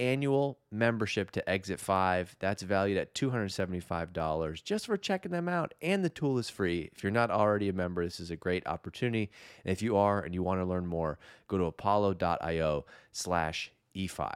annual membership to Exit 5. That's valued at $275 just for checking them out. And the tool is free. If you're not already a member, this is a great opportunity. And if you are and you want to learn more, go to apollo.io slash E5.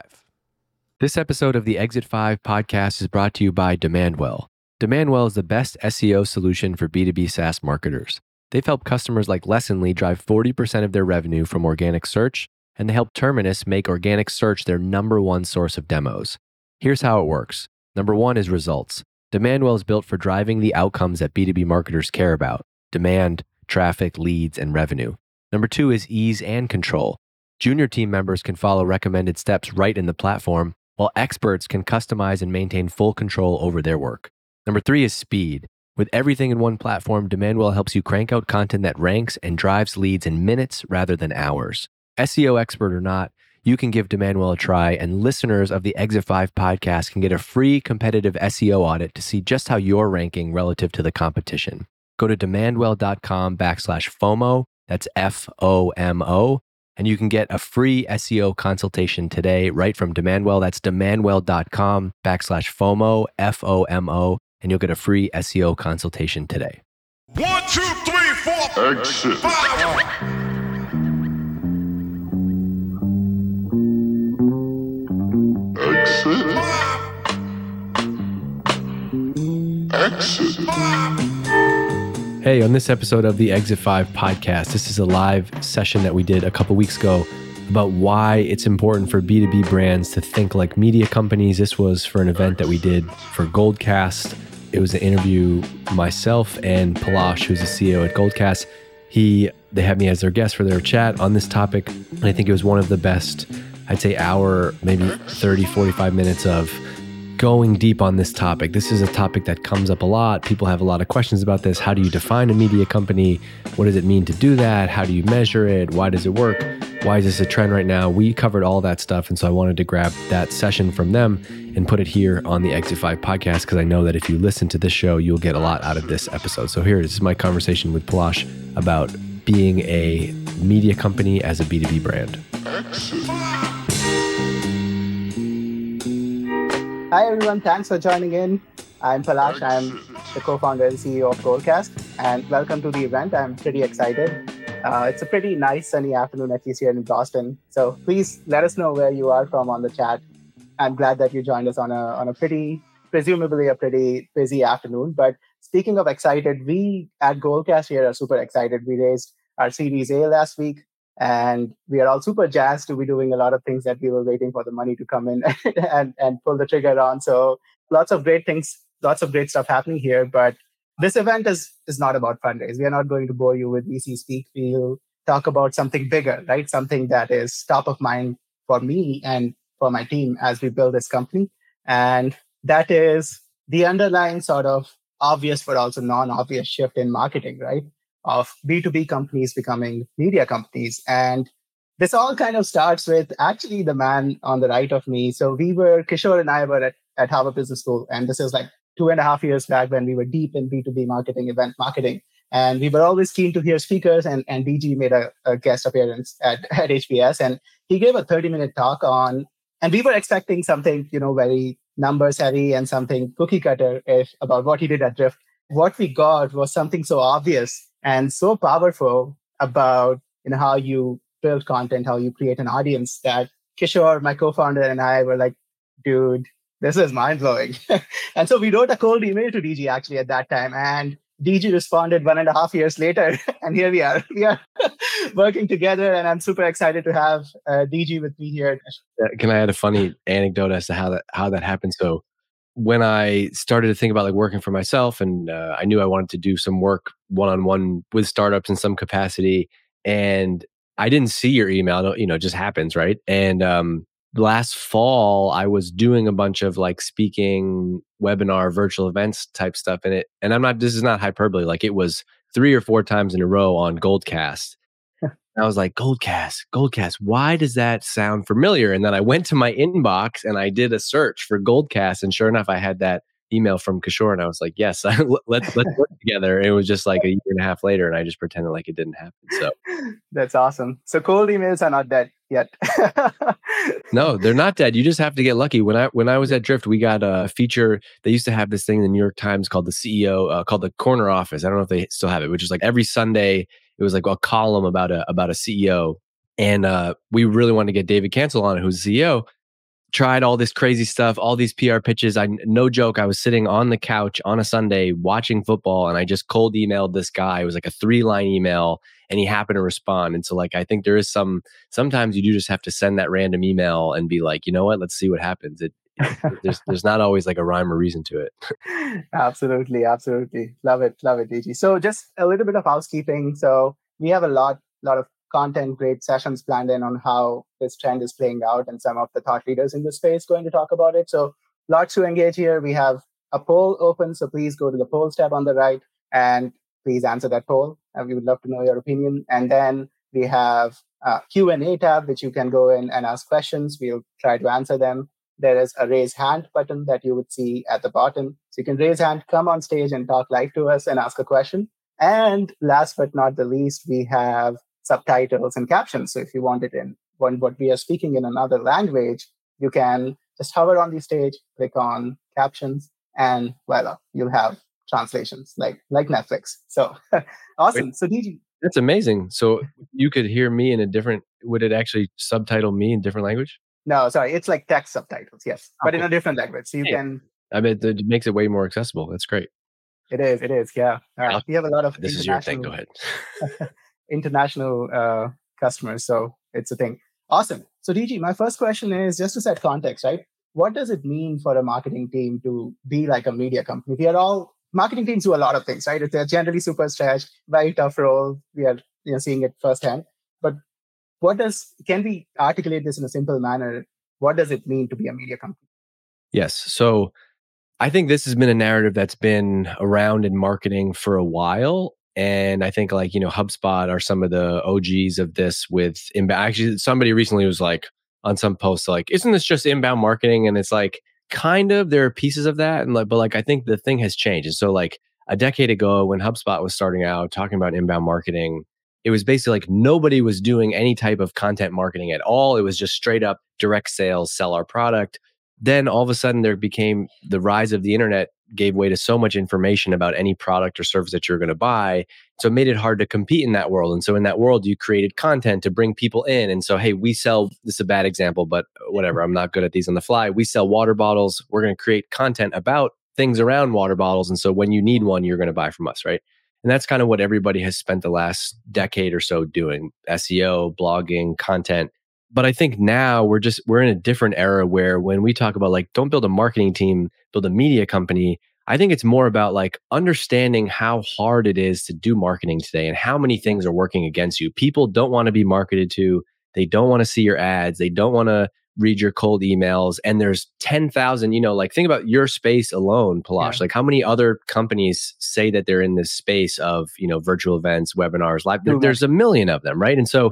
This episode of the Exit 5 podcast is brought to you by Demandwell. Demandwell is the best SEO solution for B2B SaaS marketers. They've helped customers like Lessonly drive 40% of their revenue from organic search, and they help Terminus make organic search their number one source of demos. Here's how it works number one is results. Demandwell is built for driving the outcomes that B2B marketers care about demand, traffic, leads, and revenue. Number two is ease and control. Junior team members can follow recommended steps right in the platform, while experts can customize and maintain full control over their work. Number three is speed. With everything in one platform, Demandwell helps you crank out content that ranks and drives leads in minutes rather than hours. SEO expert or not, you can give Demandwell a try, and listeners of the Exit 5 podcast can get a free competitive SEO audit to see just how you're ranking relative to the competition. Go to demandwell.com backslash FOMO, that's F O M O, and you can get a free SEO consultation today right from Demandwell. That's demandwell.com backslash FOMO, F O M O and you'll get a free SEO consultation today. One, two, three, four, exit. Five. Exit. Hey, on this episode of the Exit 5 podcast, this is a live session that we did a couple weeks ago about why it's important for B2B brands to think like media companies. This was for an event that we did for Goldcast it was an interview myself and Palash, who's the CEO at Goldcast. He they had me as their guest for their chat on this topic, and I think it was one of the best. I'd say hour, maybe 30, 45 minutes of going deep on this topic. This is a topic that comes up a lot. People have a lot of questions about this. How do you define a media company? What does it mean to do that? How do you measure it? Why does it work? Why is this a trend right now? We covered all that stuff. And so I wanted to grab that session from them and put it here on the Exit 5 podcast because I know that if you listen to this show, you'll get a lot out of this episode. So here is my conversation with Palash about being a media company as a B2B brand. Hi, everyone. Thanks for joining in. I'm Palash. I'm the co founder and CEO of Goldcast, and welcome to the event. I'm pretty excited. Uh, it's a pretty nice sunny afternoon, at least here in Boston. So please let us know where you are from on the chat. I'm glad that you joined us on a on a pretty, presumably a pretty busy afternoon. But speaking of excited, we at Goldcast here are super excited. We raised our Series A last week. And we are all super jazzed to be doing a lot of things that we were waiting for the money to come in and, and pull the trigger on. So lots of great things, lots of great stuff happening here. But this event is is not about fundraise. We are not going to bore you with VC speak. We'll talk about something bigger, right? Something that is top of mind for me and for my team as we build this company. And that is the underlying sort of obvious but also non-obvious shift in marketing, right? Of B2B companies becoming media companies. And this all kind of starts with actually the man on the right of me. So we were, Kishore and I were at, at Harvard Business School, and this is like two and a half years back when we were deep in B2B marketing, event marketing. And we were always keen to hear speakers, and, and DG made a, a guest appearance at, at HBS, and he gave a 30 minute talk on, and we were expecting something, you know, very numbers heavy and something cookie cutter if about what he did at Drift. What we got was something so obvious and so powerful about you know how you build content, how you create an audience that Kishore, my co-founder, and I were like, dude, this is mind blowing. and so we wrote a cold email to DG actually at that time. And DG responded one and a half years later. and here we are. We are working together. And I'm super excited to have uh, DG with me here. Can I add a funny anecdote as to how that how that happened? So when I started to think about like working for myself and uh, I knew I wanted to do some work one on one with startups in some capacity and I didn't see your email, you know, it just happens, right? And um, last fall I was doing a bunch of like speaking, webinar, virtual events type stuff in it. And I'm not this is not hyperbole, like it was three or four times in a row on Goldcast. I was like, Goldcast, Goldcast, why does that sound familiar? And then I went to my inbox and I did a search for Goldcast. And sure enough, I had that email from Kishore and I was like, yes, let's, let's work together. And it was just like a year and a half later and I just pretended like it didn't happen. So that's awesome. So cold emails are not dead yet. no, they're not dead. You just have to get lucky. When I, when I was at Drift, we got a feature. They used to have this thing in the New York Times called the CEO, uh, called the corner office. I don't know if they still have it, which is like every Sunday it was like a column about a about a CEO, and uh, we really wanted to get David Cancel on it, who's CEO. Tried all this crazy stuff, all these PR pitches. I no joke. I was sitting on the couch on a Sunday watching football, and I just cold emailed this guy. It was like a three line email, and he happened to respond. And so, like, I think there is some. Sometimes you do just have to send that random email and be like, you know what? Let's see what happens. It there's there's not always like a rhyme or reason to it. absolutely, absolutely, love it, love it, DG. So just a little bit of housekeeping. So we have a lot, lot of content, great sessions planned in on how this trend is playing out, and some of the thought leaders in the space going to talk about it. So lots to engage here. We have a poll open, so please go to the polls tab on the right and please answer that poll. Uh, we would love to know your opinion. And then we have a Q&A tab, which you can go in and ask questions. We'll try to answer them there is a raise hand button that you would see at the bottom. So you can raise hand, come on stage and talk live to us and ask a question. And last but not the least, we have subtitles and captions. So if you want it in when what we are speaking in another language, you can just hover on the stage, click on captions, and voila, you'll have translations like like Netflix. So awesome. Wait, so DG. That's amazing. So you could hear me in a different would it actually subtitle me in different language? No, sorry, it's like text subtitles, yes, okay. but in a different language. So you yeah. can. I mean, it makes it way more accessible. That's great. It is. It is. Yeah. All right. We have a lot of. This is your thing. Go ahead. international uh, customers, so it's a thing. Awesome. So DG, my first question is just to set context, right? What does it mean for a marketing team to be like a media company? We are all marketing teams do a lot of things, right? They're generally super stretched, very tough role. We are you know seeing it firsthand. What does can we articulate this in a simple manner? What does it mean to be a media company? Yes. So I think this has been a narrative that's been around in marketing for a while. And I think like, you know, HubSpot are some of the OGs of this with inbound. Actually, somebody recently was like on some post, like, isn't this just inbound marketing? And it's like, kind of, there are pieces of that. And like, but like, I think the thing has changed. And so like a decade ago when HubSpot was starting out talking about inbound marketing, it was basically like nobody was doing any type of content marketing at all. It was just straight up direct sales, sell our product. Then all of a sudden, there became the rise of the internet gave way to so much information about any product or service that you're going to buy. So it made it hard to compete in that world. And so in that world, you created content to bring people in. And so, hey, we sell this is a bad example, but whatever. I'm not good at these on the fly. We sell water bottles. We're going to create content about things around water bottles. And so when you need one, you're going to buy from us, right? And that's kind of what everybody has spent the last decade or so doing SEO, blogging, content. But I think now we're just, we're in a different era where when we talk about like, don't build a marketing team, build a media company. I think it's more about like understanding how hard it is to do marketing today and how many things are working against you. People don't want to be marketed to. They don't want to see your ads. They don't want to read your cold emails and there's 10,000 you know like think about your space alone Palash. Yeah. like how many other companies say that they're in this space of you know virtual events webinars live there, there's a million of them right? And so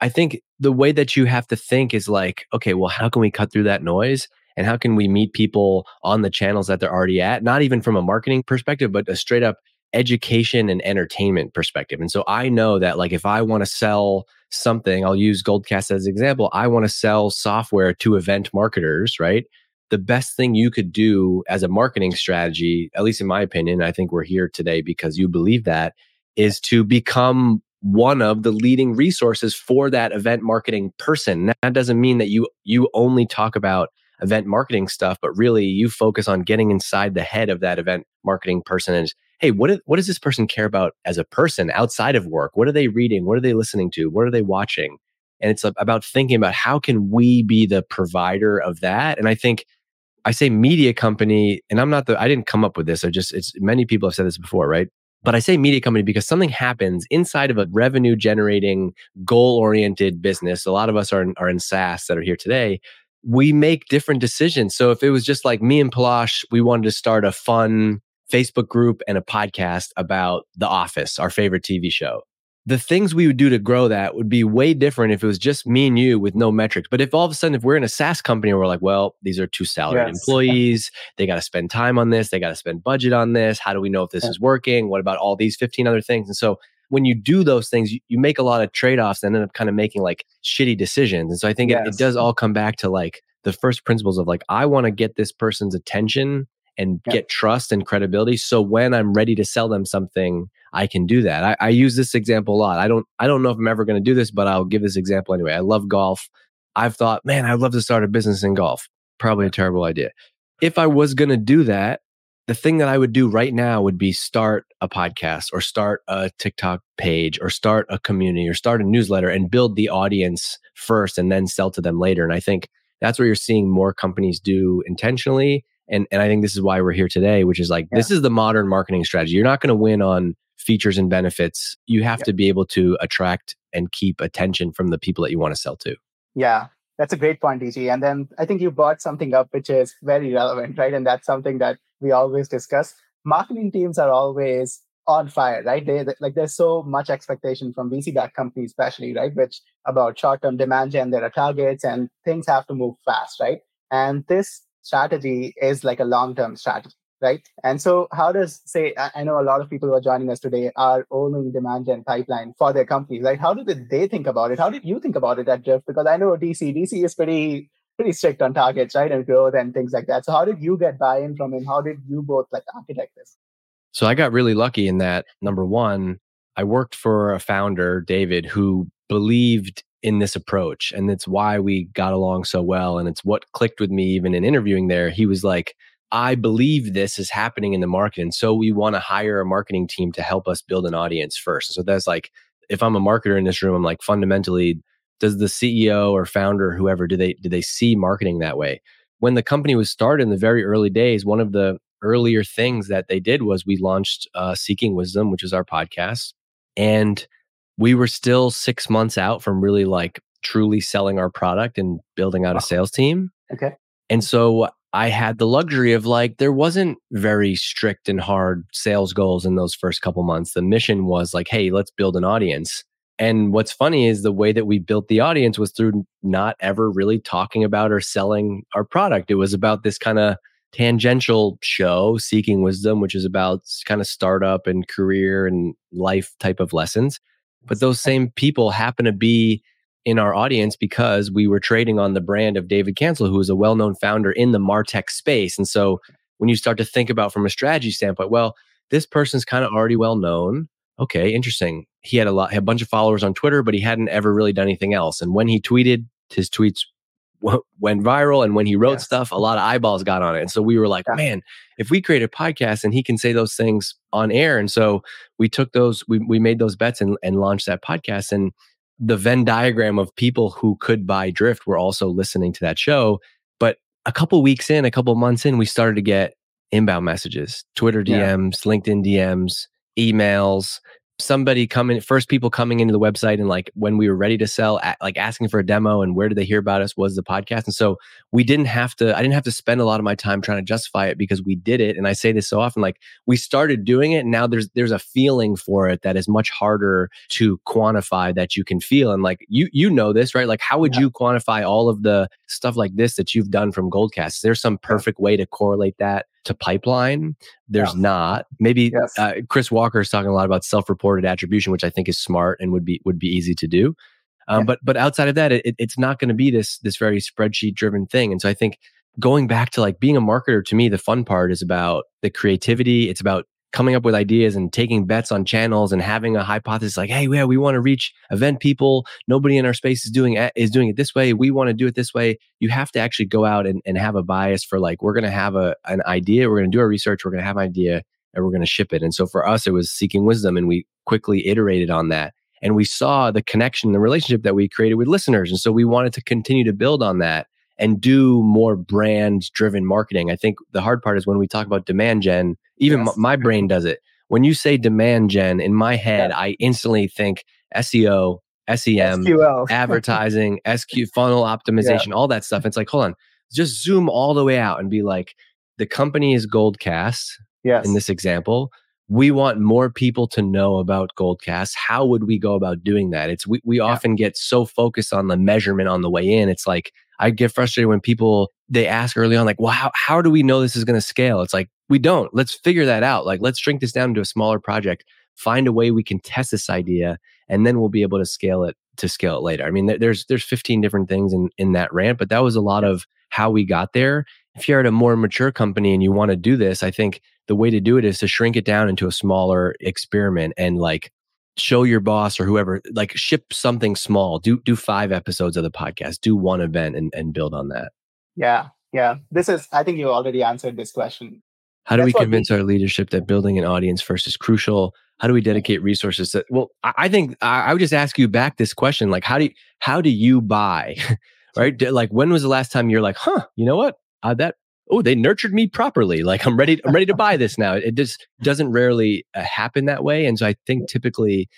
I think the way that you have to think is like okay well how can we cut through that noise? And how can we meet people on the channels that they're already at? Not even from a marketing perspective but a straight up education and entertainment perspective and so I know that like if I want to sell something, I'll use Goldcast as an example. I want to sell software to event marketers, right? the best thing you could do as a marketing strategy, at least in my opinion, I think we're here today because you believe that, is to become one of the leading resources for that event marketing person. That doesn't mean that you you only talk about event marketing stuff, but really you focus on getting inside the head of that event marketing person and hey, what, is, what does this person care about as a person outside of work? What are they reading? What are they listening to? What are they watching? And it's about thinking about how can we be the provider of that? And I think I say media company, and I'm not the I didn't come up with this. I just it's many people have said this before, right? But I say media company because something happens inside of a revenue generating, goal oriented business. A lot of us are in, are in SaaS that are here today we make different decisions. So if it was just like me and Palash, we wanted to start a fun Facebook group and a podcast about The Office, our favorite TV show. The things we would do to grow that would be way different if it was just me and you with no metrics. But if all of a sudden, if we're in a SaaS company and we're like, well, these are two salaried yes. employees, they got to spend time on this, they got to spend budget on this. How do we know if this yeah. is working? What about all these 15 other things? And so when you do those things, you, you make a lot of trade offs and end up kind of making like shitty decisions. And so I think yes. it, it, does all come back to like the first principles of like, I want to get this person's attention and yep. get trust and credibility. So when I'm ready to sell them something, I can do that. I, I use this example a lot. I don't I don't know if I'm ever going to do this, but I'll give this example anyway. I love golf. I've thought, man, I'd love to start a business in golf. Probably a terrible idea. If I was going to do that, the thing that I would do right now would be start a podcast or start a TikTok page or start a community or start a newsletter and build the audience first and then sell to them later. And I think that's what you're seeing more companies do intentionally. And, and I think this is why we're here today, which is like, yeah. this is the modern marketing strategy. You're not going to win on features and benefits. You have yeah. to be able to attract and keep attention from the people that you want to sell to. Yeah, that's a great point, DG. And then I think you brought something up which is very relevant, right? And that's something that we always discuss. Marketing teams are always on fire, right? They, they like there's so much expectation from VC-backed companies, especially, right? Which about short-term demand gen, there are targets and things have to move fast, right? And this strategy is like a long-term strategy, right? And so, how does say I know a lot of people who are joining us today are owning demand gen pipeline for their companies, right? How did they think about it? How did you think about it at Drift? Because I know DC, DC is pretty pretty strict on targets, right, and growth and things like that. So how did you get buy-in from him? How did you both like architect this? So I got really lucky in that number one, I worked for a founder, David, who believed in this approach, and it's why we got along so well. And it's what clicked with me even in interviewing there. He was like, I believe this is happening in the market. And so we want to hire a marketing team to help us build an audience first. So that's like, if I'm a marketer in this room, I'm like fundamentally does the CEO or founder, whoever, do they do they see marketing that way? When the company was started in the very early days, one of the earlier things that they did was we launched uh, Seeking Wisdom, which is our podcast, and we were still six months out from really like truly selling our product and building out wow. a sales team. Okay. And so I had the luxury of like, there wasn't very strict and hard sales goals in those first couple months. The mission was like, hey, let's build an audience. And what's funny is the way that we built the audience was through not ever really talking about or selling our product. It was about this kind of tangential show, Seeking Wisdom, which is about kind of startup and career and life type of lessons. But those same people happen to be in our audience because we were trading on the brand of David Cancel, who is a well known founder in the Martech space. And so when you start to think about from a strategy standpoint, well, this person's kind of already well known okay, interesting. He had a lot, had a bunch of followers on Twitter, but he hadn't ever really done anything else. And when he tweeted, his tweets w- went viral. And when he wrote stuff, a lot of eyeballs got on it. And so we were like, yeah. man, if we create a podcast and he can say those things on air. And so we took those, we, we made those bets and, and launched that podcast. And the Venn diagram of people who could buy Drift were also listening to that show. But a couple weeks in, a couple months in, we started to get inbound messages, Twitter DMs, yeah. LinkedIn DMs, emails, somebody coming first people coming into the website and like when we were ready to sell like asking for a demo and where did they hear about us was the podcast. And so we didn't have to i didn't have to spend a lot of my time trying to justify it because we did it. And i say this so often like we started doing it and now there's there's a feeling for it that is much harder to quantify that you can feel. And like you you know this right? Like how would yeah. you quantify all of the stuff like this that you've done from goldcast is there some perfect way to correlate that to pipeline. There's not. Maybe yes. uh, Chris Walker is talking a lot about self-reported attribution, which I think is smart and would be would be easy to do. Um, yeah. But but outside of that, it, it's not going to be this this very spreadsheet driven thing. And so I think going back to like being a marketer to me, the fun part is about the creativity. It's about coming up with ideas and taking bets on channels and having a hypothesis like, hey, yeah, we want to reach event people. Nobody in our space is doing it, is doing it this way. We want to do it this way. You have to actually go out and, and have a bias for like, we're going to have a, an idea. We're going to do our research. We're going to have an idea and we're going to ship it. And so for us, it was seeking wisdom and we quickly iterated on that. And we saw the connection, the relationship that we created with listeners. And so we wanted to continue to build on that and do more brand driven marketing. I think the hard part is when we talk about demand gen, even yes. my brain does it. When you say demand gen, in my head, yeah. I instantly think SEO, SEM, SQL. advertising, SQ funnel optimization, yeah. all that stuff. It's like, hold on, just zoom all the way out and be like, the company is Goldcast. Yes. In this example, we want more people to know about Goldcast. How would we go about doing that? It's we, we yeah. often get so focused on the measurement on the way in. It's like I get frustrated when people they ask early on, like, well, how, how do we know this is going to scale? It's like, we don't. Let's figure that out. Like, let's shrink this down into a smaller project, find a way we can test this idea, and then we'll be able to scale it to scale it later. I mean, there's there's 15 different things in in that rant, but that was a lot of how we got there. If you're at a more mature company and you want to do this, I think the way to do it is to shrink it down into a smaller experiment and like show your boss or whoever like ship something small. Do do five episodes of the podcast. Do one event and, and build on that. Yeah yeah. This is i think you already answered this question. How do That's we convince we, our leadership that building an audience first is crucial? How do we dedicate resources to well i, I think I, I, would just ask you back this question like how do you, how do you buy? Right? Like when was the last time you're like huh you know what? Uh, that oh they nurtured me properly like i'm ready i'm ready to buy this now. It just doesn't rarely uh, happen that way and so i think typically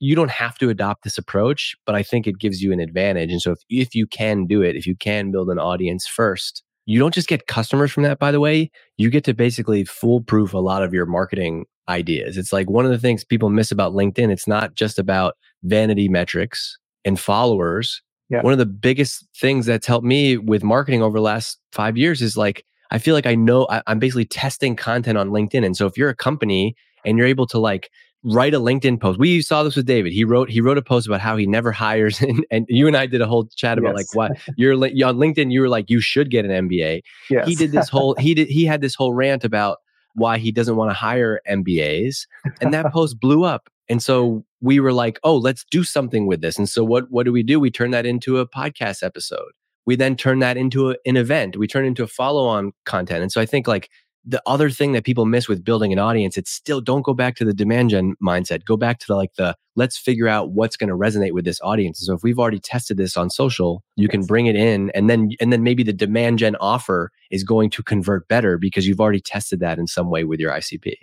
you don't have to adopt this approach but i think it gives you an advantage and so if, if you can do it if you can build an audience first you don't just get customers from that by the way you get to basically foolproof a lot of your marketing ideas. It's like one of the things people miss about linkedin it's not just about vanity metrics and followers. Yeah. one of the biggest things that's helped me with marketing over the last five years is like I feel like I know I, I'm basically testing content on LinkedIn. And so if you're a company and you're able to like write a LinkedIn post. We saw this with David. He wrote he wrote a post about how he never hires, and, and you and I did a whole chat about yes. like what you're on LinkedIn. You were like you should get an MBA. Yes. He did this whole he did he had this whole rant about why he doesn't want to hire MBAs, and that post blew up. And so we were like, oh, let's do something with this. And so what what do we do? We turn that into a podcast episode we then turn that into a, an event. We turn it into a follow-on content. And so i think like the other thing that people miss with building an audience it's still don't go back to the demand gen mindset. Go back to the like the let's figure out what's going to resonate with this audience. So if we've already tested this on social you can bring it in and then and then maybe the demand gen offer is going to convert better because you've already tested that in some way with your icp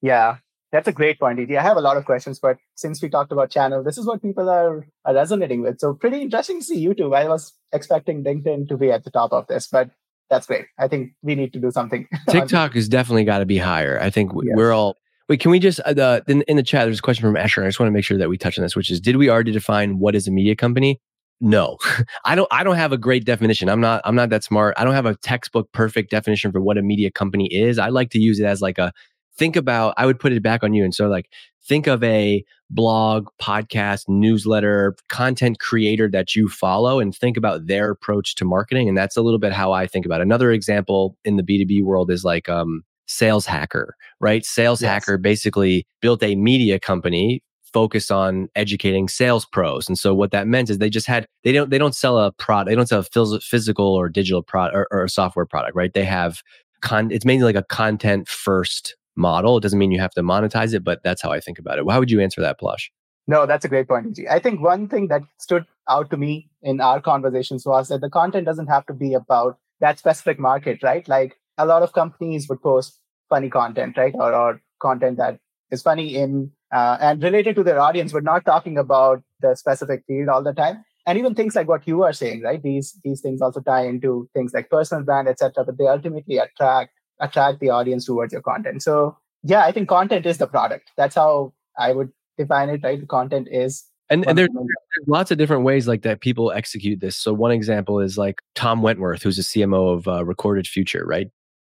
yeah that's a great point, Edie. I have a lot of questions, but since we talked about channel, this is what people are, are resonating with. So pretty interesting to see YouTube. I was expecting LinkedIn to be at the top of this, but that's great. I think we need to do something. TikTok has definitely got to be higher. I think yes. we're all. Wait, can we just uh, the in, in the chat? There's a question from Escher. I just want to make sure that we touch on this, which is: Did we already define what is a media company? No, I don't. I don't have a great definition. I'm not. I'm not that smart. I don't have a textbook perfect definition for what a media company is. I like to use it as like a think about i would put it back on you and so like think of a blog podcast newsletter content creator that you follow and think about their approach to marketing and that's a little bit how i think about it. another example in the b2b world is like um, sales hacker right sales yes. hacker basically built a media company focused on educating sales pros and so what that meant is they just had they don't they don't sell a product they don't sell a physical or digital product or, or a software product right they have con it's mainly like a content first model. It doesn't mean you have to monetize it, but that's how I think about it. How would you answer that, Palash? No, that's a great point, I think one thing that stood out to me in our conversations was that the content doesn't have to be about that specific market, right? Like a lot of companies would post funny content, right? Or, or content that is funny in uh, and related to their audience, but not talking about the specific field all the time. And even things like what you are saying, right? These these things also tie into things like personal brand, etc. But they ultimately attract attract the audience towards your content. So yeah, I think content is the product. That's how I would define it, right? The content is and, and there's, there's, lots of different ways like that people execute this. So one example is like Tom Wentworth, who's a CMO of uh, Recorded Future, right?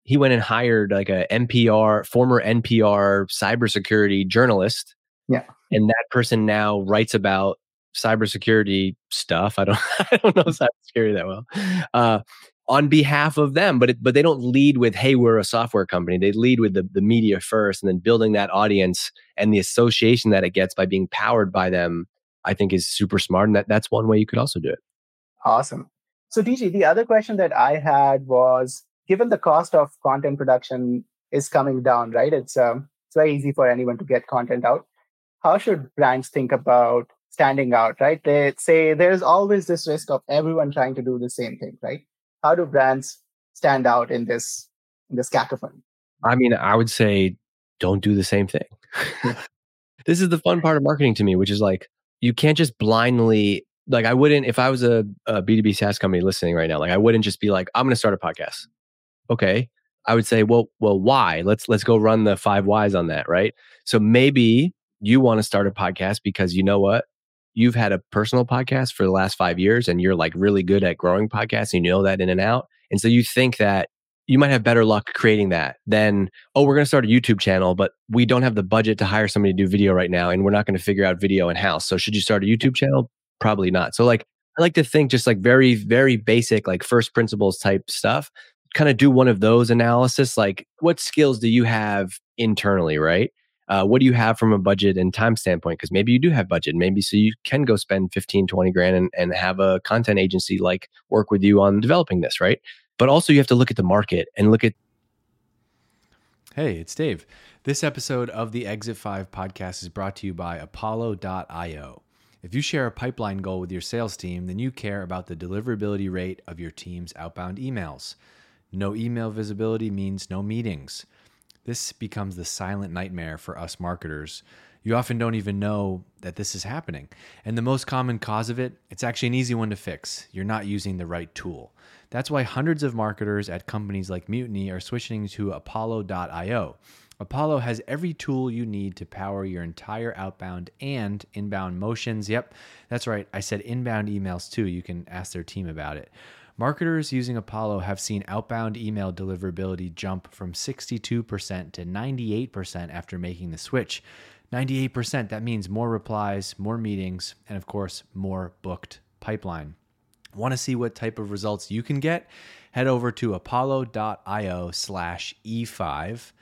He went and hired like a NPR, former NPR cybersecurity journalist. Yeah. And that person now writes about cybersecurity stuff. I don't, I don't know cybersecurity that well. Uh, on behalf of them but it, but they don't lead with hey we're a software company. They lead with the, the media first and then building that audience and the association that it gets by being powered by them i think is super smart and that, that's one way you could also do it. Awesome. So DG the other question that i had was given the cost of content production is coming down right? It's um, it's very easy for anyone to get content out. How should brands think about standing out right? They say there's always this risk of everyone trying to do the same thing right how do brands stand out in this in this cacophony? I mean, I would say don't do the same thing. this is the fun part of marketing to me, which is like you can't just blindly like I wouldn't if I was a a B2B SaaS company listening right now, like I wouldn't just be like, I'm gonna start a podcast. Okay. I would say, well, well, why? Let's let's go run the five whys on that, right? So maybe you want to start a podcast because you know what? You've had a personal podcast for the last five years and you're like really good at growing podcasts you know that in and out. And so you think that you might have better luck creating that than, oh, we're going to start a YouTube channel, but we don't have the budget to hire somebody to do video right now. And we're not going to figure out video in house. So should you start a YouTube channel? Probably not. So like, I like to think just like very, very basic, like first principles type stuff. Kind of do one of those analysis. Like, what skills do you have internally, right? Uh, what do you have from a budget and time standpoint? Because maybe you do have budget. Maybe so you can go spend 15 20 grand and, and have a content agency like work with you on developing this right? But also you have to look at the market and look at hey it's dave. This episode of the exit 5 podcast is brought to you by apollo.io if you share a pipeline goal with your sales team then you care about the deliverability rate of your team's outbound emails. No email visibility means no meetings this becomes the silent nightmare for us marketers. You often don't even know that this is happening. And the most common cause of it, it's actually an easy one to fix. You're not using the right tool. That's why hundreds of marketers at companies like Mutiny are switching to Apollo.io. Apollo has every tool you need to power your entire outbound and inbound motions. Yep, that's right. I said inbound emails too. You can ask their team about it. Marketers using Apollo have seen outbound email deliverability jump from 62% to 98% after making the switch. 98%, that means more replies, more meetings, and of course, more booked pipeline. Want to see what type of results you can get? Head over to apollo.io slash E5,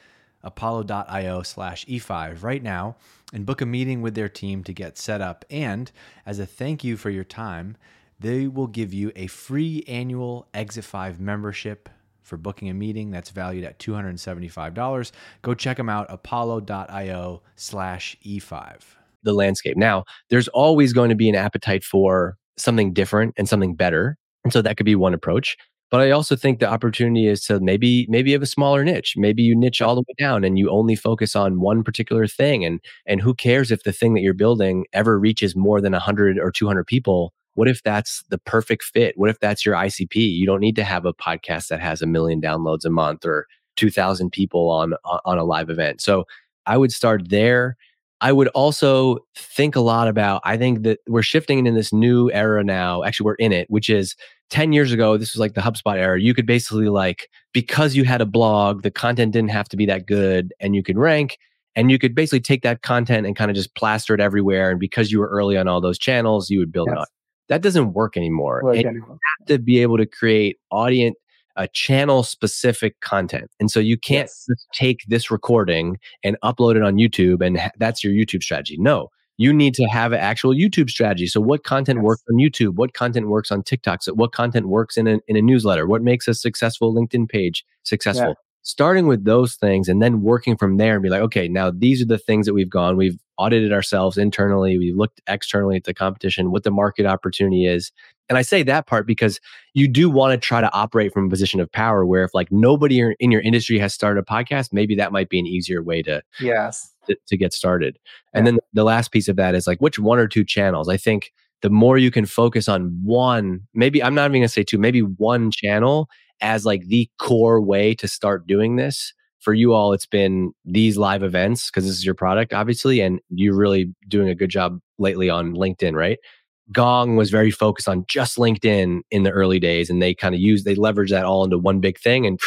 apollo.io slash E5 right now and book a meeting with their team to get set up. And as a thank you for your time, they will give you a free annual Exit 5 membership for booking a meeting that's valued at $275. Go check them out, apollo.io slash E5. The landscape. Now, there's always going to be an appetite for something different and something better. And so that could be one approach. But I also think the opportunity is to maybe maybe you have a smaller niche. Maybe you niche all the way down and you only focus on one particular thing. And and who cares if the thing that you're building ever reaches more than 100 or 200 people what if that's the perfect fit? What if that's your ICP? You don't need to have a podcast that has a million downloads a month or 2000 people on on a live event. So I would start there. I would also think a lot about I think that we're shifting in this new era now. Actually, we're in it, which is 10 years ago, this was like the HubSpot era. You could basically like because you had a blog, the content didn't have to be that good and you could rank and you could basically take that content and kind of just plaster it everywhere and because you were early on all those channels, you would build yes. That doesn't work anymore. Work anymore. you have to be able to create audience a uh, channel specific content. And so you can't yes. just take this recording and upload it on YouTube and ha- that's your YouTube strategy. No, you need to have an actual YouTube strategy. So what content yes. works on YouTube? What content works on TikTok? So what content works in a, in a newsletter? What makes a successful LinkedIn page successful? Yeah. Starting with those things and then working from there and be like, okay, now these are the things that we've gone. We've audited ourselves internally. We've looked externally at the competition, what the market opportunity is. And I say that part because you do want to try to operate from a position of power where if like nobody in your industry has started a podcast, maybe that might be an easier way to yes to, to get started. Yeah. And then the last piece of that is like which one or two channels. I think the more you can focus on one, maybe I'm not even gonna say two, maybe one channel as like the core way to start doing this for you all, it's been these live events because this is your product, obviously, and you're really doing a good job lately on LinkedIn, right? Gong was very focused on just LinkedIn in the early days, and they kind of use they leverage that all into one big thing, and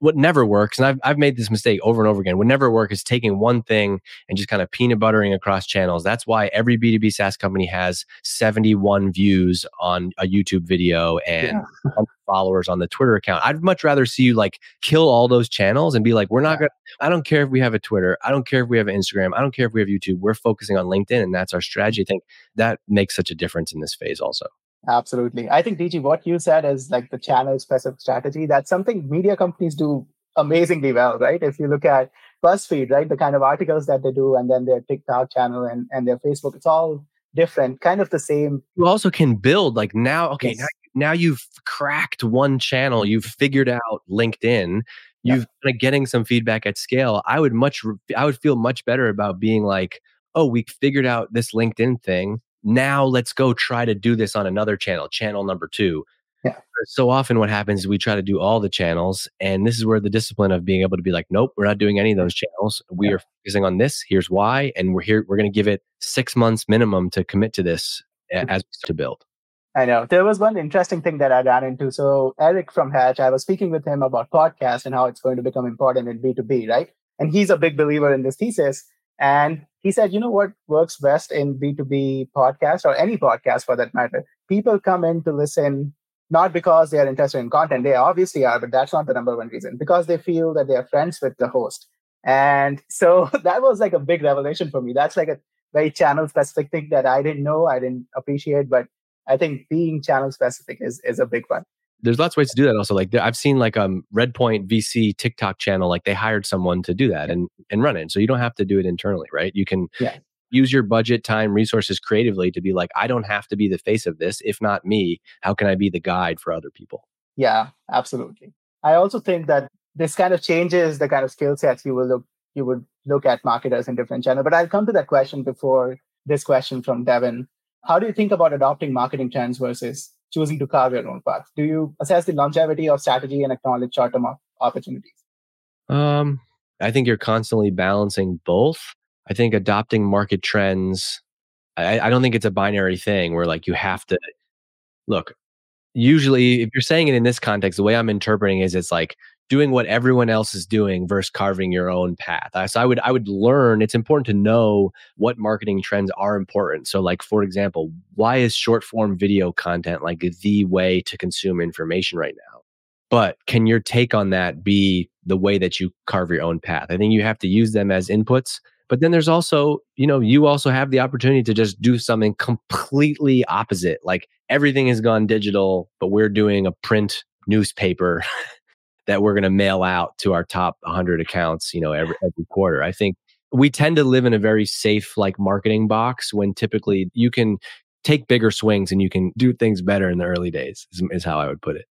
what never works, and I've, I've made this mistake over and over again, what never work is taking one thing and just kind of peanut buttering across channels. That's why every B2B SaaS company has 71 views on a YouTube video and yeah. followers on the Twitter account. I'd much rather see you like kill all those channels and be like, we're not gonna, I don't care if we have a Twitter, I don't care if we have Instagram, I don't care if we have YouTube, we're focusing on LinkedIn and that's our strategy. I think that makes such a difference in this phase also. Absolutely. I think DG, what you said is like the channel specific strategy. That's something media companies do amazingly well, right? If you look at BuzzFeed, right, the kind of articles that they do, and then their TikTok channel and, and their Facebook, it's all different, kind of the same. You also can build like now, okay, yes. now, now you've cracked one channel, you've figured out LinkedIn, you've yeah. getting some feedback at scale. I would much, I would feel much better about being like, oh, we figured out this LinkedIn thing now let's go try to do this on another channel, channel number two. Yeah. So often what happens is we try to do all the channels. And this is where the discipline of being able to be like, nope, we're not doing any of those channels. We yeah. are focusing on this. Here's why. And we're here, we're going to give it six months minimum to commit to this as to build. I know. There was one interesting thing that I ran into. So Eric from Hatch, I was speaking with him about podcast and how it's going to become important in B2B, right? And he's a big believer in this thesis. And he said, you know what works best in B2B podcast or any podcast for that matter? People come in to listen not because they are interested in content. They obviously are, but that's not the number one reason. Because they feel that they are friends with the host. And so that was like a big revelation for me. That's like a very channel specific thing that I didn't know, I didn't appreciate, but I think being channel specific is is a big one there's lots of ways to do that also like i've seen like um redpoint vc tiktok channel like they hired someone to do that and and run it so you don't have to do it internally right? You can yeah. use your budget time resources creatively to be like i don't have to be the face of this if not me how can i be the guide for other people? Yeah absolutely. I also think that this kind of changes the kind of skill sets you will look you would look at marketers in different channels but i'll come to that question before this question from devin. How do you think about adopting marketing trends versus choosing to carve your own path? Do you assess the longevity of strategy and acknowledge short term opportunities? Um, I think you're constantly balancing both. I think adopting market trends, I, I don't think it's a binary thing where like you have to look. Usually, if you're saying it in this context, the way I'm interpreting is it's like doing what everyone else is doing versus carving your own path. So I would I would learn it's important to know what marketing trends are important. So like for example, why is short form video content like the way to consume information right now? But can your take on that be the way that you carve your own path? I think you have to use them as inputs. But then there's also, you know, you also have the opportunity to just do something completely opposite. Like everything has gone digital, but we're doing a print newspaper that we're going to mail out to our top 100 accounts, you know, every, every quarter. I think we tend to live in a very safe like marketing box when typically you can take bigger swings and you can do things better in the early days is, is how I would put it.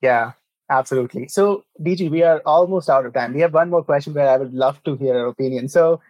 Yeah, absolutely. So DG, we are almost out of time. We have one more question where I would love to hear your opinion. So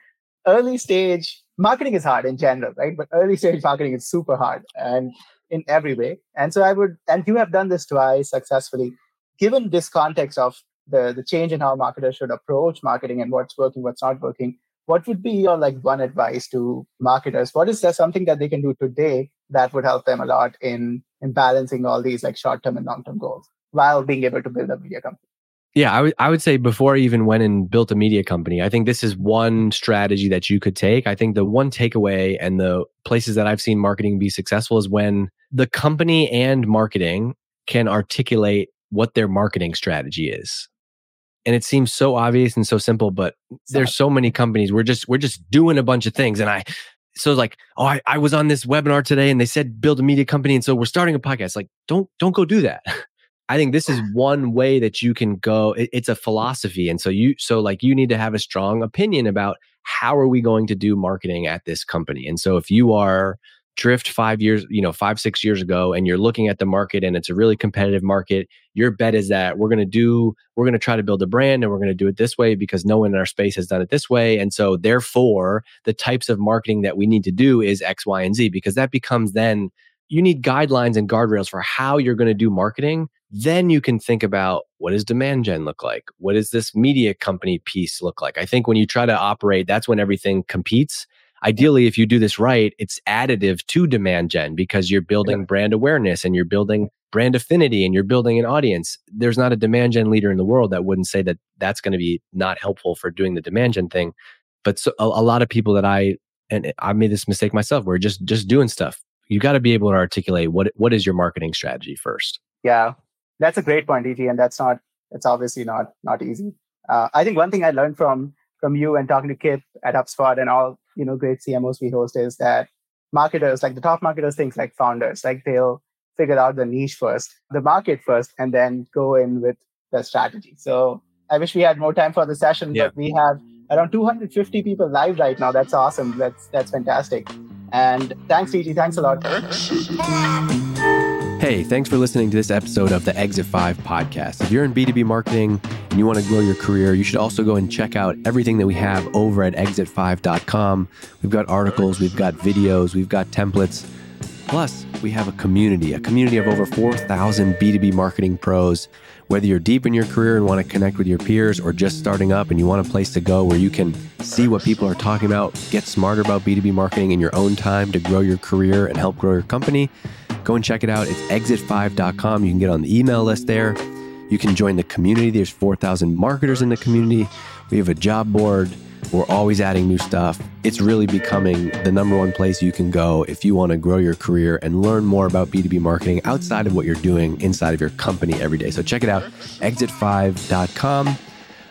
early stage marketing is hard in general, right? But early stage marketing is super hard and in every way. And so I would, and you have done this twice successfully given this context of the, the change in how marketers should approach marketing and what's working, what's not working, what would be your like one advice to marketers? What is there something that they can do today that would help them a lot in in balancing all these like short term and long term goals while being able to build a media company? Yeah, I would I would say before I even went and built a media company, I think this is one strategy that you could take. I think the one takeaway and the places that I've seen marketing be successful is when the company and marketing can articulate what their marketing strategy is. And it seems so obvious and so simple, but there's so many companies. We're just we're just doing a bunch of things. And I so like, oh, I, I was on this webinar today and they said build a media company. And so we're starting a podcast. Like, don't don't go do that. I think this is one way that you can go. It, it's a philosophy. And so you so like you need to have a strong opinion about how are we going to do marketing at this company. And so if you are drift five years, you know, five, six years ago, and you're looking at the market and it's a really competitive market, your bet is that we're going to do, we're going to try to build a brand and we're going to do it this way because no one in our space has done it this way. And so, therefore, the types of marketing that we need to do is X, Y, and Z because that becomes then you need guidelines and guardrails for how you're going to do marketing. Then you can think about what does demand gen look like? What does this media company piece look like? I think when you try to operate, that's when everything competes ideally if you do this right it's additive to demand gen because you're building yeah. brand awareness and you're building brand affinity and you're building an audience, there's not a demand gen leader in the world that wouldn't say that that's going to be not helpful for doing the demand gen thing. But so, a, a lot of people that I and I made this mistake myself, we're just just doing stuff. You got to be able to articulate what what is your marketing strategy first. Yeah, that's a great point, ET, and that's not it's obviously not not easy. Uh, I think one thing I learned from from you and talking to Kipp at HubSpot and all you know great CMOs we host is that marketers, like the top marketers, think like founders, like they'll figure out the niche first, the market first, and then go in with the strategy. So I wish we had more time for the session, yeah. but we have around 250 people live right now. That's awesome. That's that's fantastic. And thanks, DG. Thanks a lot. Hey, thanks for listening to this episode of the Exit 5 podcast. If you're in B2B marketing and you want to grow your career, you should also go and check out everything that we have over at exit5.com. We've got articles, we've got videos, we've got templates. Plus, we have a community, a community of over 4,000 B2B marketing pros. Whether you're deep in your career and want to connect with your peers or just starting up and you want a place to go where you can see what people are talking about, get smarter about B2B marketing in your own time to grow your career and help grow your company, Go and check it out. It's exit5.com. You can get on the email list there. You can join the community. There's 4,000 marketers in the community. We have a job board. We're always adding new stuff. It's really becoming the number one place you can go if you want to grow your career and learn more about B2B marketing outside of what you're doing inside of your company every day. So check it out, exit5.com.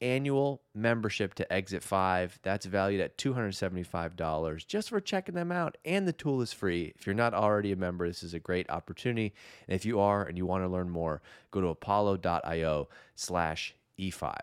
annual membership to Exit 5. That's valued at $275 just for checking them out. And the tool is free. If you're not already a member, this is a great opportunity. And if you are and you want to learn more, go to apollo.io slash E5.